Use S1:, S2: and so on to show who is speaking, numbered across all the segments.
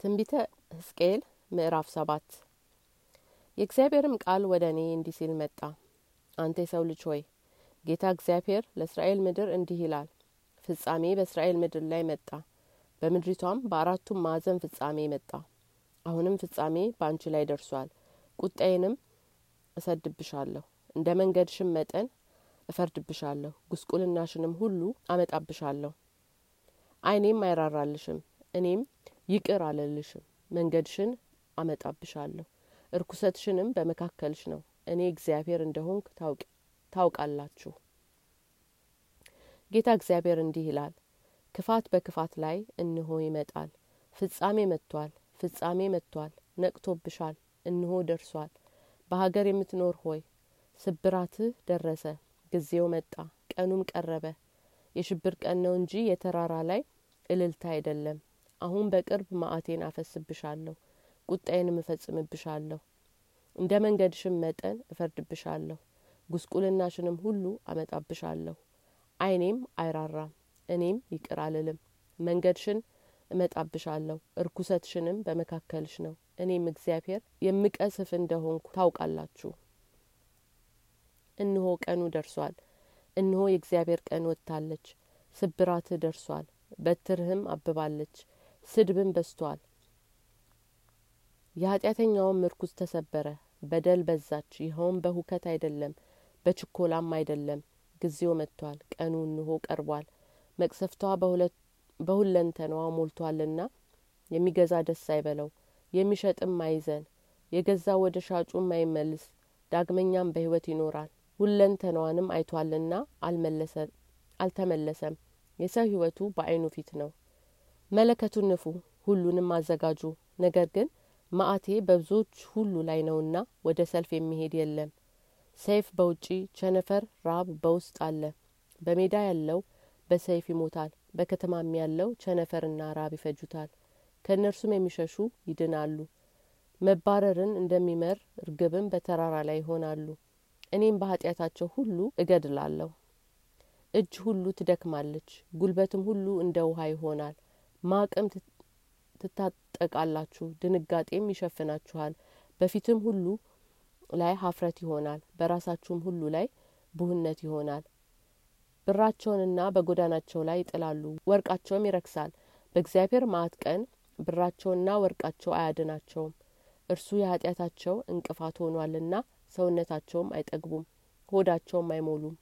S1: ትንቢተ ሕዝቅኤል ምዕራፍ ሰባት የእግዚአብሔርም ቃል ወደ እኔ እንዲህ ሲል መጣ። አንተ የሰው ልጅ ሆይ ጌታ እግዚአብሔር ለእስራኤል ምድር እንዲህ ይላል፣ ፍጻሜ በእስራኤል ምድር ላይ መጣ፣ በምድሪቷም በአራቱም ማዕዘን ፍጻሜ መጣ። አሁንም ፍጻሜ በአንቺ ላይ ደርሷል። ቁጣዬንም እሰድብሻለሁ፣ እንደ መንገድሽም መጠን እፈርድብሻለሁ፣ ጉስቁልናሽንም ሁሉ አመጣብሻለሁ። ዓይኔም አይራራልሽም፣ እኔም ይቅር አልልሽም። መንገድሽን አመጣብሻለሁ፣ እርኩሰትሽንም በመካከልሽ ነው። እኔ እግዚአብሔር እንደሆንክ ታውቃላችሁ። ጌታ እግዚአብሔር እንዲህ ይላል፣ ክፋት በክፋት ላይ እንሆ ይመጣል። ፍጻሜ መጥቷል፣ ፍጻሜ መጥቷል። ነቅቶብሻል፣ እንሆ ደርሷል። በሀገር የምትኖር ሆይ ስብራትህ ደረሰ፣ ጊዜው መጣ፣ ቀኑም ቀረበ። የሽብር ቀን ነው እንጂ የተራራ ላይ እልልታ አይደለም። አሁን በቅርብ መዓቴን አፈስብሻለሁ፣ ቁጣዬንም እፈጽምብሻለሁ፣ እንደ መንገድሽም መጠን እፈርድብሻለሁ፣ ጉስቁልናሽንም ሁሉ አመጣብሻለሁ። ዓይኔም አይራራም፣ እኔም ይቅር አልልም። መንገድሽን እመጣብሻለሁ፣ እርኩሰትሽንም በመካከልሽ ነው። እኔም እግዚአብሔር የምቀስፍ እንደሆንኩ ታውቃላችሁ። እነሆ ቀኑ ደርሷል። እነሆ የእግዚአብሔር ቀን ወጥታለች። ስብራትህ ደርሷል፣ በትርህም አብባለች፣ ስድብም በዝቷል። የኃጢአተኛውም ምርኩዝ ተሰበረ፣ በደል በዛች። ይኸውም በሁከት አይደለም፣ በችኮላም አይደለም። ጊዜው መጥቷል፣ ቀኑ እንሆ ቀርቧል። መቅሰፍቷ በሁለንተናዋ ሞልቷልና የሚገዛ ደስ አይበለው፣ የሚሸጥም አይዘን፣ የገዛ ወደ ሻጩም አይመልስ። ዳግመኛም በሕይወት ይኖራል። ሁለንተናዋንም አይቷልና አልተመለሰም። የሰው ሕይወቱ በዓይኑ ፊት ነው። መለከቱን ንፉ፣ ሁሉንም አዘጋጁ። ነገር ግን መዓቴ በብዙዎች ሁሉ ላይ ነውና ወደ ሰልፍ የሚሄድ የለም። ሰይፍ በውጪ ቸነፈር፣ ራብ በውስጥ አለ። በሜዳ ያለው በሰይፍ ይሞታል፣ በከተማም ያለው ቸነፈርና ራብ ይፈጁታል። ከእነርሱም የሚሸሹ ይድናሉ። መባረርን እንደሚመር እርግብም በተራራ ላይ ይሆናሉ። እኔም በኃጢአታቸው ሁሉ እገድላለሁ። እጅ ሁሉ ትደክማለች፣ ጉልበትም ሁሉ እንደ ውሃ ይሆናል። ማቅም ትታጠቃላችሁ፣ ድንጋጤም ይሸፍናችኋል። በፊትም ሁሉ ላይ ሀፍረት ይሆናል፣ በራሳችሁም ሁሉ ላይ ቡህነት ይሆናል። ብራቸውንና በጎዳናቸው ላይ ይጥላሉ፣ ወርቃቸውም ይረክሳል። በእግዚአብሔር መዓት ቀን ብራቸውና ወርቃቸው አያድናቸውም። እርሱ የኃጢአታቸው እንቅፋት ሆኗልና ሰውነታቸውም አይጠግቡም፣ ሆዳቸውም አይሞሉም።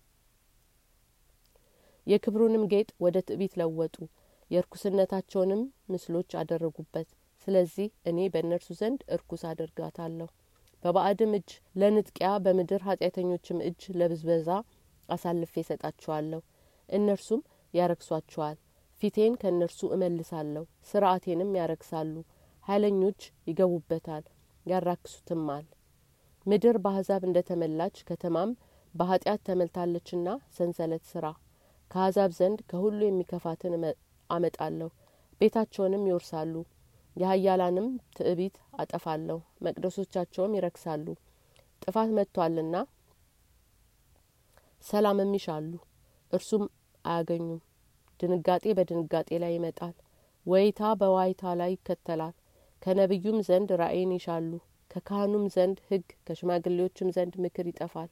S1: የክብሩንም ጌጥ ወደ ትዕቢት ለወጡ፣ የእርኩስነታቸውንም ምስሎች አደረጉበት። ስለዚህ እኔ በእነርሱ ዘንድ እርኩስ አደርጋታለሁ። በባዕድም እጅ ለንጥቂያ በምድር ኃጢአተኞችም እጅ ለብዝበዛ አሳልፌ እሰጣችኋለሁ። እነርሱም ያረክሷችኋል። ፊቴን ከእነርሱ እመልሳለሁ፣ ስርዓቴንም ያረክሳሉ። ኃይለኞች ይገቡበታል፣ ያራክሱትማል። ምድር በአሕዛብ እንደ ተመላች ከተማም በኃጢአት ተመልታለችና ሰንሰለት ስራ። ከአሕዛብ ዘንድ ከሁሉ የሚከፋትን አመጣለሁ፣ ቤታቸውንም ይወርሳሉ። የኃያላንም ትዕቢት አጠፋለሁ፣ መቅደሶቻቸውም ይረክሳሉ። ጥፋት መጥቷልና ሰላምም ይሻሉ፣ እርሱም አያገኙም። ድንጋጤ በድንጋጤ ላይ ይመጣል፣ ወይታ በዋይታ ላይ ይከተላል። ከነቢዩም ዘንድ ራእይን ይሻሉ፣ ከካህኑም ዘንድ ሕግ፣ ከሽማግሌዎችም ዘንድ ምክር ይጠፋል።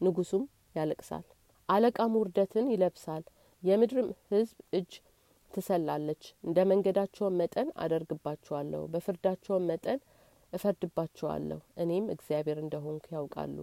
S1: ንጉሱም ያለቅሳል፣ አለቃም ውርደትን ይለብሳል። የምድርም ሕዝብ እጅ ትሰላለች። እንደ መንገዳቸውን መጠን አደርግባቸዋለሁ፣ በፍርዳቸውን መጠን እፈርድባቸዋለሁ። እኔም እግዚአብሔር እንደሆንኩ ያውቃሉ።